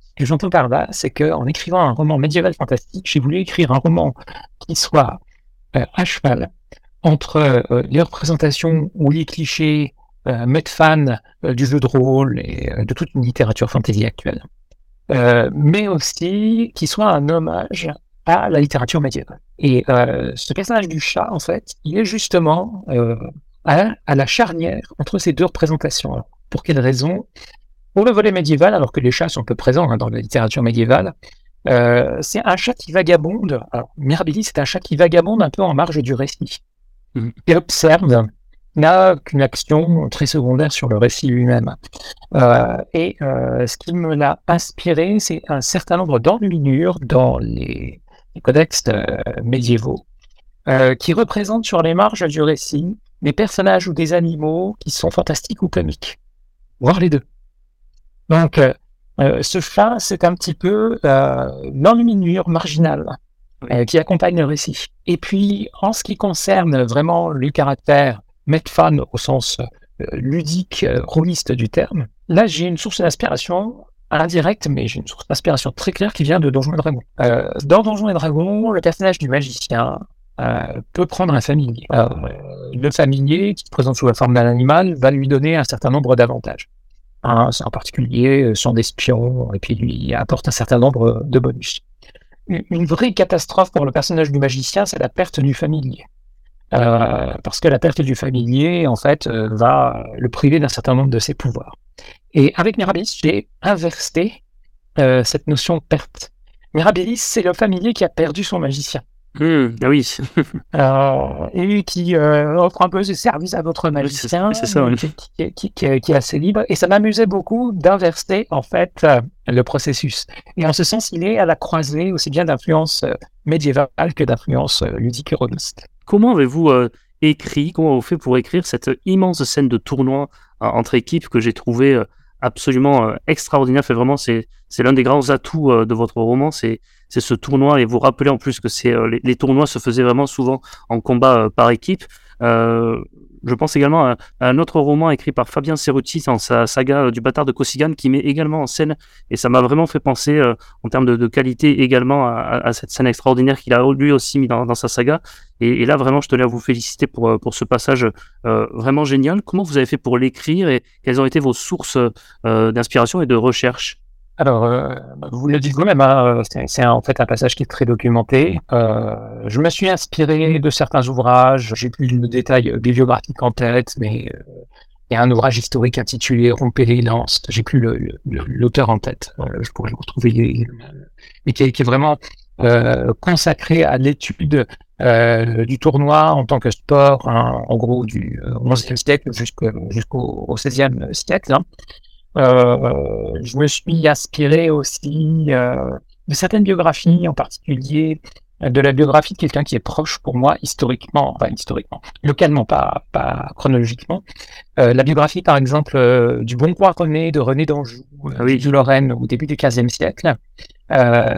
Ce que j'entends par là, c'est qu'en écrivant un roman médiéval fantastique, j'ai voulu écrire un roman qui soit à cheval entre les représentations ou les clichés euh, mettre fan euh, du jeu de rôle et euh, de toute une littérature fantasy actuelle, mais aussi qui soit un hommage à la littérature médiévale. Et ce personnage du chat, en fait, il est justement à, la charnière entre ces deux représentations. pour quelle raison? Pour le volet médiéval, alors que les chats sont peu présents hein, dans la littérature médiévale, c'est un chat qui vagabonde. Alors, Mirabilis, c'est un chat qui vagabonde un peu en marge du récit. Mmh. Il observe n'a qu'une action très secondaire sur le récit lui-même. Euh, et euh, ce qui me l'a inspiré, c'est un certain nombre d'enluminures dans les, codex euh, médiévaux qui représentent sur les marges du récit des personnages ou des animaux qui sont fantastiques ou comiques, voire les deux. Donc, ce chat, c'est un petit peu l'enluminure marginale qui accompagne le récit. Et puis, en ce qui concerne vraiment le caractère mettre fan au sens euh, ludique, euh, rôliste du terme, là j'ai une source d'inspiration indirecte, mais j'ai une source d'inspiration très claire qui vient de Donjons et Dragons. Euh, dans Donjons et Dragons, le personnage du magicien peut prendre un familier. le familier, qui se présente sous la forme d'un animal, va lui donner un certain nombre d'avantages. en particulier son espion, et puis lui apporte un certain nombre de bonus. Une vraie catastrophe pour le personnage du magicien, c'est la perte du familier. Euh, parce que la perte du familier, en fait, euh, va le priver d'un certain nombre de ses pouvoirs. Et avec Mirabilis, j'ai inversé euh, cette notion de perte. Mirabilis, c'est le familier qui a perdu son magicien. Mmh, ah oui. euh, et qui euh, offre un peu ses services à votre magicien, c'est ça, oui. qui, qui, qui, qui, est assez libre. Et ça m'amusait beaucoup d'inverser en fait euh, le processus. Et en ce sens, il est à la croisée aussi bien d'influence médiévale que d'influence ludique et robuste. Comment avez-vous écrit, comment avez-vous fait pour écrire cette immense scène de tournoi entre équipes que j'ai trouvé absolument extraordinaire? Fait vraiment, c'est l'un des grands atouts de votre roman, c'est ce tournoi. Et vous rappelez en plus que euh, les, tournois se faisaient vraiment souvent en combat euh, par équipe. Euh, je pense également à, un autre roman écrit par Fabien Cerruti dans sa saga du bâtard de Kosigan qui met également en scène, et ça m'a vraiment fait penser en termes de, qualité également à, cette scène extraordinaire qu'il a lui aussi mis dans, sa saga. Et, là, vraiment, je tenais à vous féliciter pour, pour ce passage vraiment génial. Comment vous avez fait pour l'écrire et quelles ont été vos sources d'inspiration et de recherche? Alors, euh, vous le dites vous-même, hein, c'est en fait un passage qui est très documenté. Euh, je me suis inspiré de certains ouvrages, j'ai plus le détail bibliographique en tête, mais euh, il y a un ouvrage historique intitulé Rompez les lances, j'ai plus l'auteur en tête, euh, je pourrais le retrouver, mais qui est, vraiment euh, consacré à l'étude du tournoi en tant que sport, hein, en gros du XIe siècle jusqu'au XVIe siècle. Hein. Euh, je me suis inspiré aussi euh, de certaines biographies, en particulier de la biographie de quelqu'un qui est proche pour moi historiquement, enfin historiquement, localement, pas, pas chronologiquement. Euh, la biographie, par exemple, euh, du bon roi René de René d'Anjou, ah oui. de Lorraine, au début du XVe siècle, euh,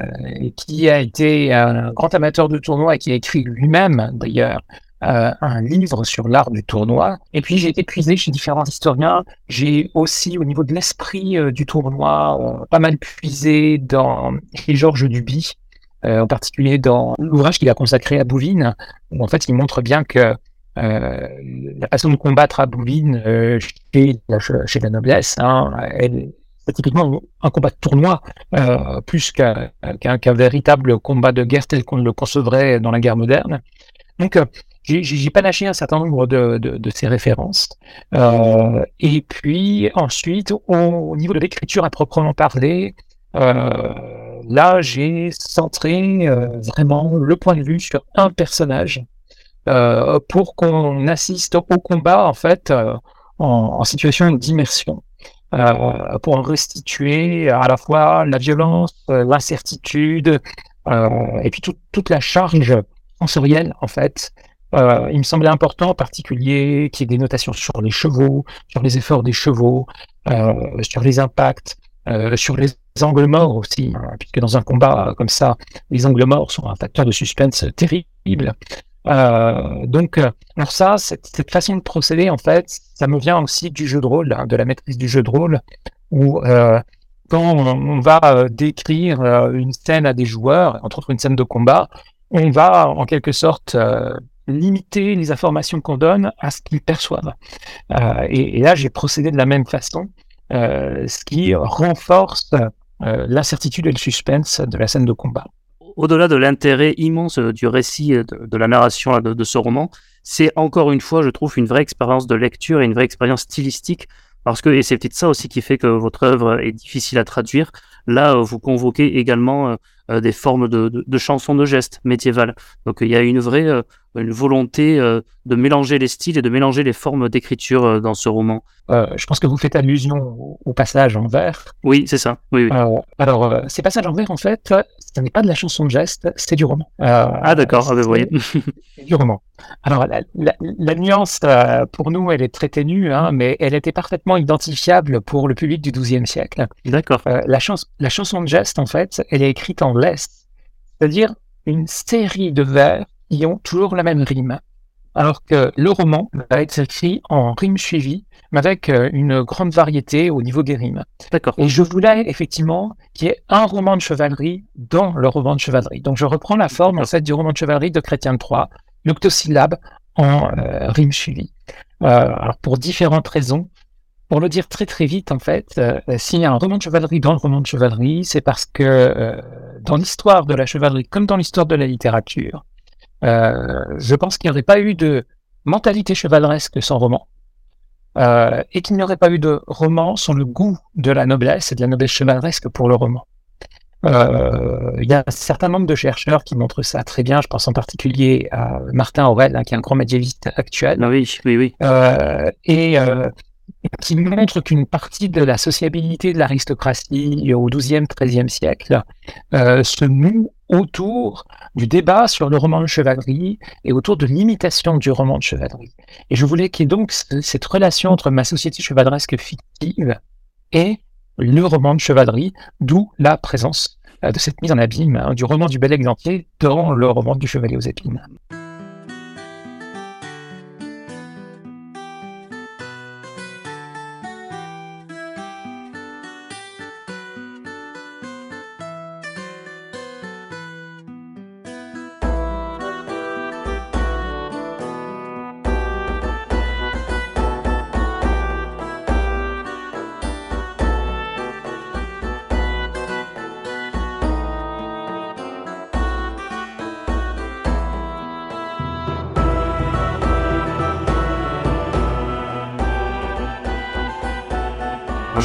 qui a été un grand amateur de tournois et qui a écrit lui-même, d'ailleurs, euh, un livre sur l'art du tournoi. Et puis j'ai été puisé chez différents historiens. J'ai aussi, au niveau de l'esprit euh, du tournoi, euh, pas mal puisé dans chez Georges Duby, en particulier dans l'ouvrage qu'il a consacré à Bouvines, où en fait il montre bien que la façon de combattre à Bouvines chez, la, noblesse, hein, c'est typiquement un combat de tournoi plus qu'un véritable combat de guerre tel qu'on le concevrait dans la guerre moderne. Donc, j'ai panaché un certain nombre de, de, ces références. Euh, et puis ensuite, au, niveau de l'écriture à proprement parler, euh, là, j'ai centré euh, vraiment le point de vue sur un personnage pour qu'on assiste au combat en fait en, en, situation d'immersion. pour restituer à la fois la violence, l'incertitude, et puis toute la charge sensorielle en fait euh, il me semblait important en particulier qu'il y ait des notations sur les chevaux, sur les efforts des chevaux, euh, sur les impacts, euh, sur les angles morts aussi, hein, puisque dans un combat comme ça, les angles morts sont un facteur de suspense terrible. donc, alors ça, cette, façon de procéder, en fait, ça me vient aussi du jeu de rôle, hein, de la maîtrise du jeu de rôle, où quand on, va décrire une scène à des joueurs, entre autres une scène de combat, on va en quelque sorte limiter les informations qu'on donne à ce qu'ils perçoivent. Euh, et, là, j'ai procédé de la même façon, euh, ce qui renforce euh, l'incertitude et le suspense de la scène de combat. Au-delà de l'intérêt immense du récit, de, la narration de, de ce roman, c'est encore une fois, je trouve, une vraie expérience de lecture et une vraie expérience stylistique parce que, et c'est peut-être ça aussi qui fait que votre œuvre est difficile à traduire, là, vous convoquez également des formes de, de, de, chansons de gestes médiévales. Donc il y a une vraie une volonté euh, de mélanger les styles et de mélanger les formes d'écriture euh, dans ce roman. Euh, je pense que vous faites allusion au, passage en vers. Oui, c'est ça. Oui, oui. alors, ces passages en vers, en fait, ce n'est pas de la chanson de geste, c'est du roman. ah, d'accord, ah, ben, vous voyez. C'est du roman. Alors, la, la, nuance, pour nous, elle est très ténue, hein, mais elle était parfaitement identifiable pour le public du XIIe siècle. D'accord. la, chans la chanson de geste, en fait, elle est écrite en laisse, c'est-à-dire une série de vers qui ont toujours la même rime. Alors que le roman va être écrit en rime suivie, mais avec euh, une grande variété au niveau des rimes. D'accord. Et je voulais effectivement qu'il y ait un roman de chevalerie dans le roman de chevalerie. Donc je reprends la forme en fait du roman de chevalerie de Chrétien Troyes, l'octosyllabe en euh, rime suivie. Euh, alors pour différentes raisons. Pour le dire très très vite, en fait, s'il y a un roman de chevalerie dans le roman de chevalerie, c'est parce que dans l'histoire de la chevalerie, comme dans l'histoire de la littérature, euh, je pense qu'il n'y aurait pas eu de mentalité chevaleresque sans roman. Euh, et qu'il n'y aurait pas eu de roman sans le goût de la noblesse et de la noblesse chevaleresque pour le roman. Euh, il y a un certain nombre de chercheurs qui montrent ça très bien. Je pense en particulier à Martin Aurel, hein, qui est un grand médiéviste actuel. Ah oui, oui, oui. Euh, et euh, qui montre qu'une partie de la sociabilité de l'aristocratie au XIIe, XIIIe siècle euh, se noue autour du débat sur le roman de chevalerie et autour de l'imitation du roman de chevalerie. Et je voulais qu'il y ait donc cette relation entre ma société chevaleresque fictive et le roman de chevalerie, d'où la présence euh, de cette mise en abîme hein, du roman du bel exemplaire dans le roman du chevalier aux épines.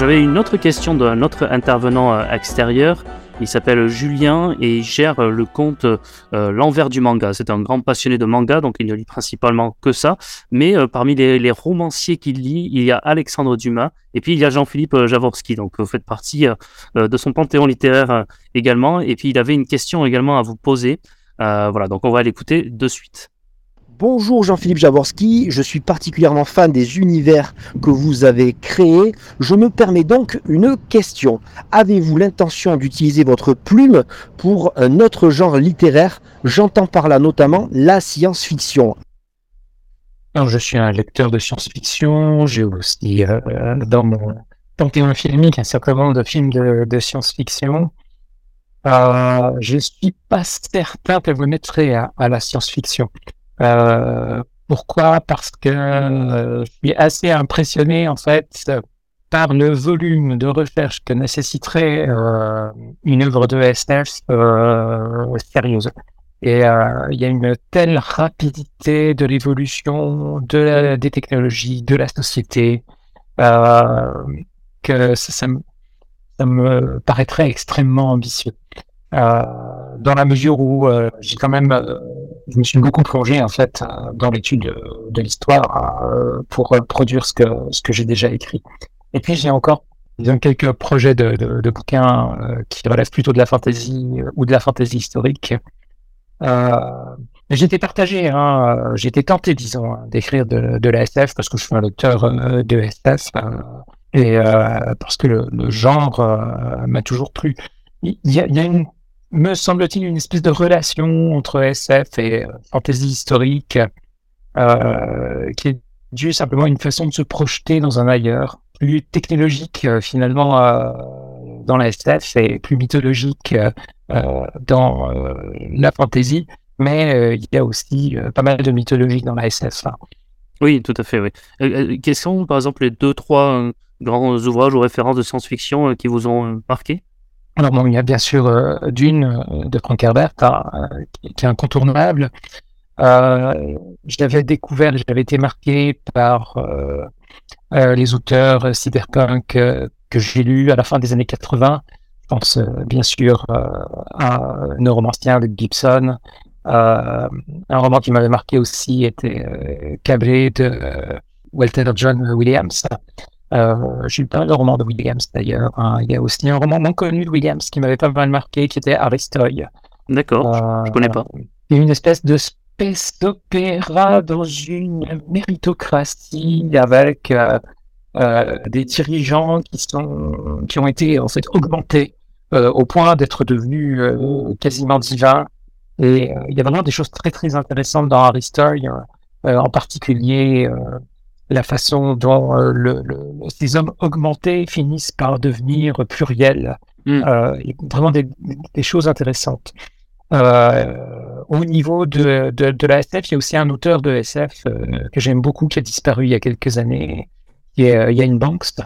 J'avais une autre question d'un autre intervenant euh, extérieur. Il s'appelle Julien et il gère euh, le compte euh, L'envers du manga. C'est un grand passionné de manga, donc il ne lit principalement que ça. Mais parmi les, romanciers qu'il lit, il y a Alexandre Dumas et puis il y a Jean-Philippe Javorski. Donc vous faites partie de son panthéon littéraire également. Et puis il avait une question également à vous poser. voilà, donc on va l'écouter de suite. Bonjour Jean-Philippe Jaworski, je suis particulièrement fan des univers que vous avez créés. Je me permets donc une question. Avez-vous l'intention d'utiliser votre plume pour un autre genre littéraire? J'entends par là notamment la science-fiction. je suis un lecteur de science-fiction. J'ai aussi euh, dans mon panthéon filmique un certain nombre de films de, science-fiction. Euh, je ne suis pas certain que vous mettrez à la science-fiction. Euh, pourquoi? Parce que euh, je suis assez impressionné en fait par le volume de recherche que nécessiterait euh, une œuvre de SF sérieuse. Et il y a une telle rapidité de l'évolution de des technologies, de la société, que ça, me, paraîtrait extrêmement ambitieux. dans la mesure où j'ai quand même je me suis beaucoup plongé en fait euh, dans l'étude de, l'histoire euh, pour produire ce que ce que j'ai déjà écrit. Et puis j'ai encore disons, quelques projets de, de, bouquins euh, qui relèvent plutôt de la fantasy ou de la fantasy historique. Euh, j'étais partagé, hein, j'étais tenté, disons, hein, d'écrire de, de la parce que je suis un lecteur de SF et parce que le, genre m'a toujours plu. Il y a une me semble-t-il, une espèce de relation entre SF et euh, fantasy historique euh, qui est due simplement à une façon de se projeter dans un ailleurs, plus technologique euh, finalement dans la SF et plus mythologique dans la fantasy, mais il y a aussi pas mal de mythologie dans la SF. Hein. Oui, tout à fait. Oui. quels sont, par exemple, les deux, trois grands ouvrages ou références de science-fiction qui vous ont marqué? Alors bon, il y a bien sûr euh, Dune euh, de Frank Herbert, hein, euh, qui est incontournable. Euh, je l'avais découvert, j'avais été marqué par les auteurs cyberpunk que j'ai lus à la fin des années 80. Je pense bien sûr à Neuromancien de Gibson. un roman qui m'avait marqué aussi était Cabré de Walter John Williams. Euh, j'ai lu pas de romans de Williams d'ailleurs. Hein. Il y a aussi un roman non connu de Williams qui m'avait pas mal marqué, qui était Aristoy. D'accord, je, je, connais pas. Il y a une espèce de space d'opéra dans une méritocratie avec euh, euh, des dirigeants qui sont qui ont été en fait augmentés euh, au point d'être devenus euh, quasiment divins. Et il y a vraiment des choses très très intéressantes dans Aristoy, en particulier la façon dont euh, le, ces hommes augmentés finissent par devenir pluriels. Mm. Euh, vraiment des, choses intéressantes. Euh, au niveau de, de, la SF, il y a aussi un auteur de SF que j'aime beaucoup qui a disparu il y a quelques années, qui est Yann Banks,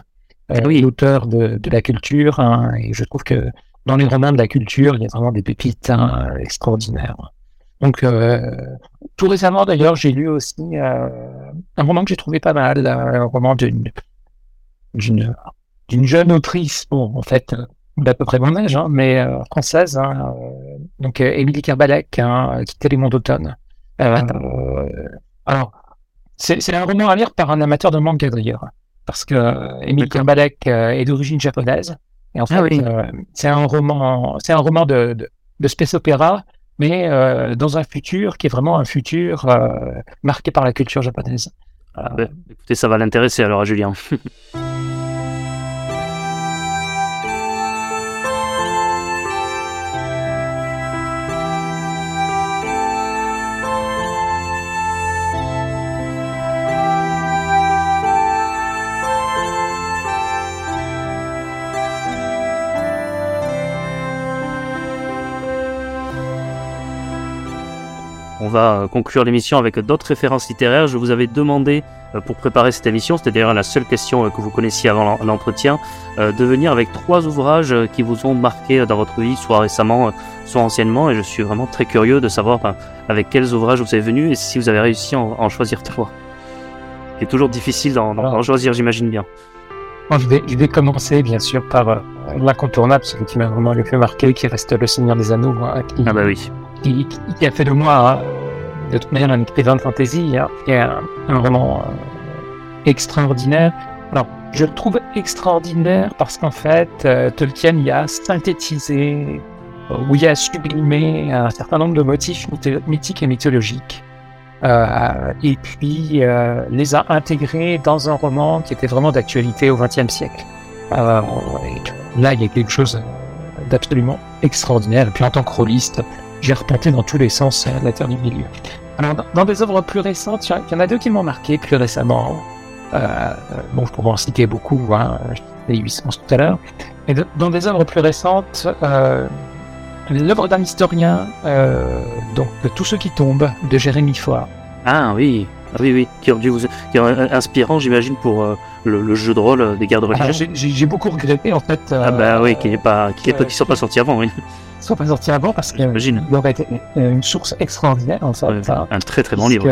oui. l'auteur de, de, la culture. Hein, et je trouve que dans les romans de la culture, il y a vraiment des pépites hein, extraordinaires. Donc, euh, tout récemment, d'ailleurs, j'ai lu aussi euh, un roman que j'ai trouvé pas mal, un roman d'une d'une d'une jeune autrice, bon, en fait, d'à peu près mon âge, hein, mais française. Hein, donc Émilie Kerbalek, hein, Quitter les mondes d'automne. alors, c'est un roman à lire par un amateur de manga d'ailleurs, parce que Émilie Kerbalek est d'origine japonaise. Et en ah fait, c'est un roman, c'est un roman de, de, space opéra, mais dans un futur qui est vraiment un futur marqué par la culture japonaise. Ben, écoutez, ça va l'intéresser alors à Julien. on va euh, conclure l'émission avec d'autres références littéraires. Je vous avais demandé euh, pour préparer cette émission, c'était d'ailleurs la seule question euh, que vous connaissiez avant l'entretien, de venir avec trois ouvrages qui vous ont marqué dans votre vie, soit récemment, soit anciennement. Et je suis vraiment très curieux de savoir avec quels ouvrages vous êtes venu et si vous avez réussi à en, choisir trois. C'est toujours difficile d'en choisir, j'imagine bien. je, vais, commencer bien sûr par l'incontournable, celui qui m'a vraiment le plus marqué, qui reste Le Seigneur des Anneaux. ah bah oui qui, a fait de moi, de toute manière, un écrivain de fantasy, hein, qui est un, roman euh, extraordinaire. Alors, je le trouve extraordinaire parce qu'en fait, euh, Tolkien y a synthétisé, euh, ou y a sublimé un certain nombre de motifs mythiques et mythologiques. et puis les a intégrés dans un roman qui était vraiment d'actualité au XXe siècle. là, il y a quelque chose d'absolument extraordinaire. Et puis en tant que rôliste, j'ai repenté dans tous les sens la Terre du Milieu. Alors, dans, des œuvres plus récentes, il y en a deux qui m'ont marqué plus récemment. Euh, bon, je pourrais en citer beaucoup, hein, les 800 tout à l'heure. Et dans des œuvres plus récentes, euh, l'œuvre d'un historien, euh, donc de Tous ceux qui tombent, de Jérémy Foy. Ah oui, oui, oui, qui, dû vous, qui est inspirant, j'imagine, pour euh, le, jeu de rôle des gardes de ah, J'ai beaucoup regretté, en fait. ah bah oui, qu'il n'est pas, qu pas, soit pas sorti avant, oui soit pas sorti avant parce qu'il aurait été une source extraordinaire en fait. un très très bon livre.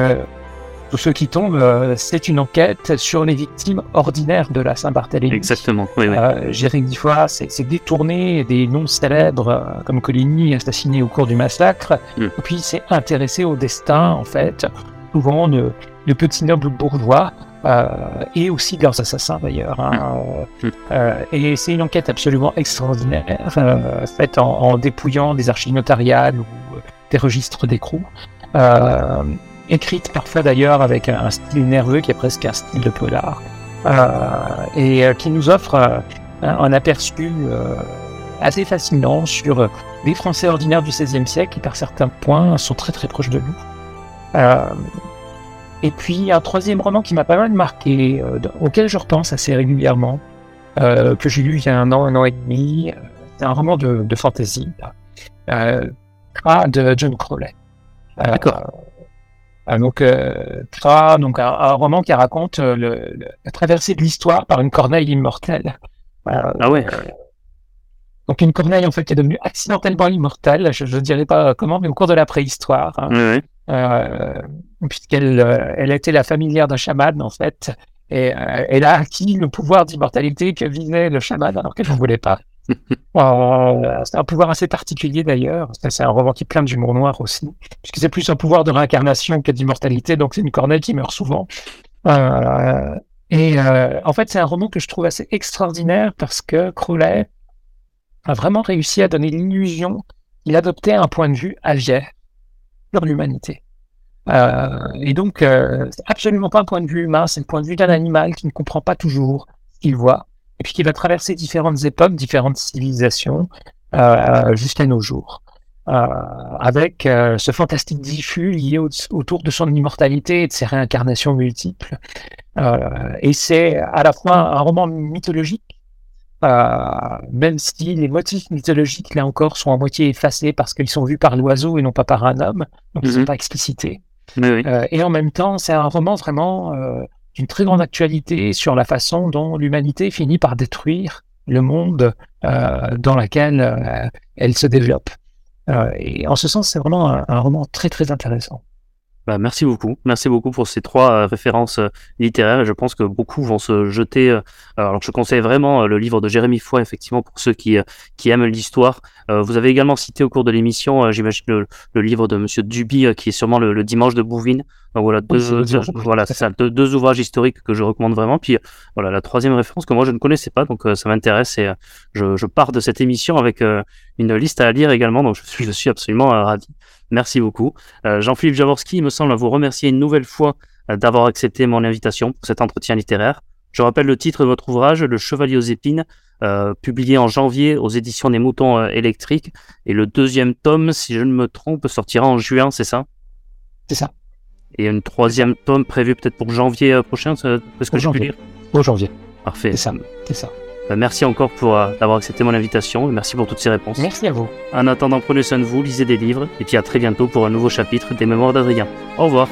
Tous ceux qui tombent, euh, c'est une enquête sur les victimes ordinaires de la Saint-Barthélemy. Exactement. Oui, oui. Euh, Jérémy c'est détourner des noms célèbres euh, comme Coligny assassiné au cours du massacre, mm. et puis c'est intéressé au destin en fait, souvent de, de petits nobles bourgeois euh, et aussi leurs assassins d'ailleurs. Hein. Hum. Euh, et c'est une enquête absolument extraordinaire, euh, faite en, dépouillant des archives notariales ou des registres d'écrou. écrite parfois d'ailleurs avec un style nerveux qui est presque un style de polar, et qui nous offre un aperçu assez fascinant sur les Français ordinaires du XVIe siècle qui, par certains points, sont très très proches de nous. Et puis un troisième roman qui m'a pas mal marqué, euh, auquel je repense assez régulièrement, euh, que j'ai lu il y a un an, un an et demi. Euh, c'est un roman de, de fantasy, euh, de John Crowley. D'accord. donc, Tra, donc un, roman qui raconte le, la traversée de l'histoire par une corneille immortelle. ah ouais. Donc une corneille en fait qui est devenue accidentellement immortelle, je ne dirais pas comment, mais au cours de la préhistoire. Hein. Oui, oui. Euh, puisqu'elle euh, elle était la familière d'un chaman en fait, et euh, elle a acquis le pouvoir d'immortalité que visait le chaman alors qu'elle ne voulait pas. c'est un pouvoir assez particulier d'ailleurs. C'est un roman qui est plein d'humour noir aussi, puisque c'est plus un pouvoir de réincarnation que d'immortalité, donc c'est une corneille qui meurt souvent. et en fait, c'est un roman que je trouve assez extraordinaire parce que Crowley a vraiment réussi à donner l'illusion qu'il adoptait un point de vue algère sur l'humanité. Euh, et donc, euh, c'est absolument pas un point de vue humain, c'est le point de vue d'un animal qui ne comprend pas toujours ce qu'il voit, et puis qui va traverser différentes époques, différentes civilisations, euh, jusqu'à nos jours. Euh, avec ce fantastique diffus lié autour de son immortalité et de ses réincarnations multiples. Et c'est à la fois un roman mythologique, même si les motifs mythologiques, là encore, sont à moitié effacés parce qu'ils sont vus par l'oiseau et non pas par un homme, donc ils ne sont mhm. pas explicités. Euh, et en même temps, c'est un roman vraiment euh, d'une très grande actualité sur la façon dont l'humanité finit par détruire le monde euh, dans lequel elle se développe. et en ce sens, c'est vraiment un, roman très très intéressant. Bah, merci beaucoup. Merci beaucoup pour ces trois euh, références euh, littéraires je pense que beaucoup vont se jeter. Euh, alors, je conseille vraiment le livre de Jérémy Foy, effectivement, pour ceux qui, qui aiment l'histoire. vous avez également cité au cours de l'émission, j'imagine, le, livre de Monsieur Duby, qui est sûrement le, Dimanche de Bouvines. Donc voilà, deux, voilà, c'est ça, deux, ouvrages historiques que je recommande vraiment. Puis voilà, la troisième référence que moi je ne connaissais pas, donc ça m'intéresse et je, je, pars de cette émission avec une liste à lire également. Donc je suis, je suis absolument ravi. Merci beaucoup. Euh, Jean-Philippe Jaworski, il me semble vous remercier une nouvelle fois euh, d'avoir accepté mon invitation pour cet entretien littéraire. Je rappelle le titre de votre ouvrage, Le Chevalier aux épines, euh, publié en janvier aux éditions des Moutons électriques. Et le deuxième tome, si je ne me trompe, sortira en juin, c'est ça? C'est ça. Et une troisième tome prévu peut-être pour janvier prochain, est-ce que je peux lire Au janvier. Parfait. C'est ça. C'est ça. Euh, merci encore pour euh, avoir accepté mon invitation et merci pour toutes ces réponses. Merci à vous. En attendant, prenez soin de vous, lisez des livres et puis à très bientôt pour un nouveau chapitre des Mémoires d'Adrien. Au revoir.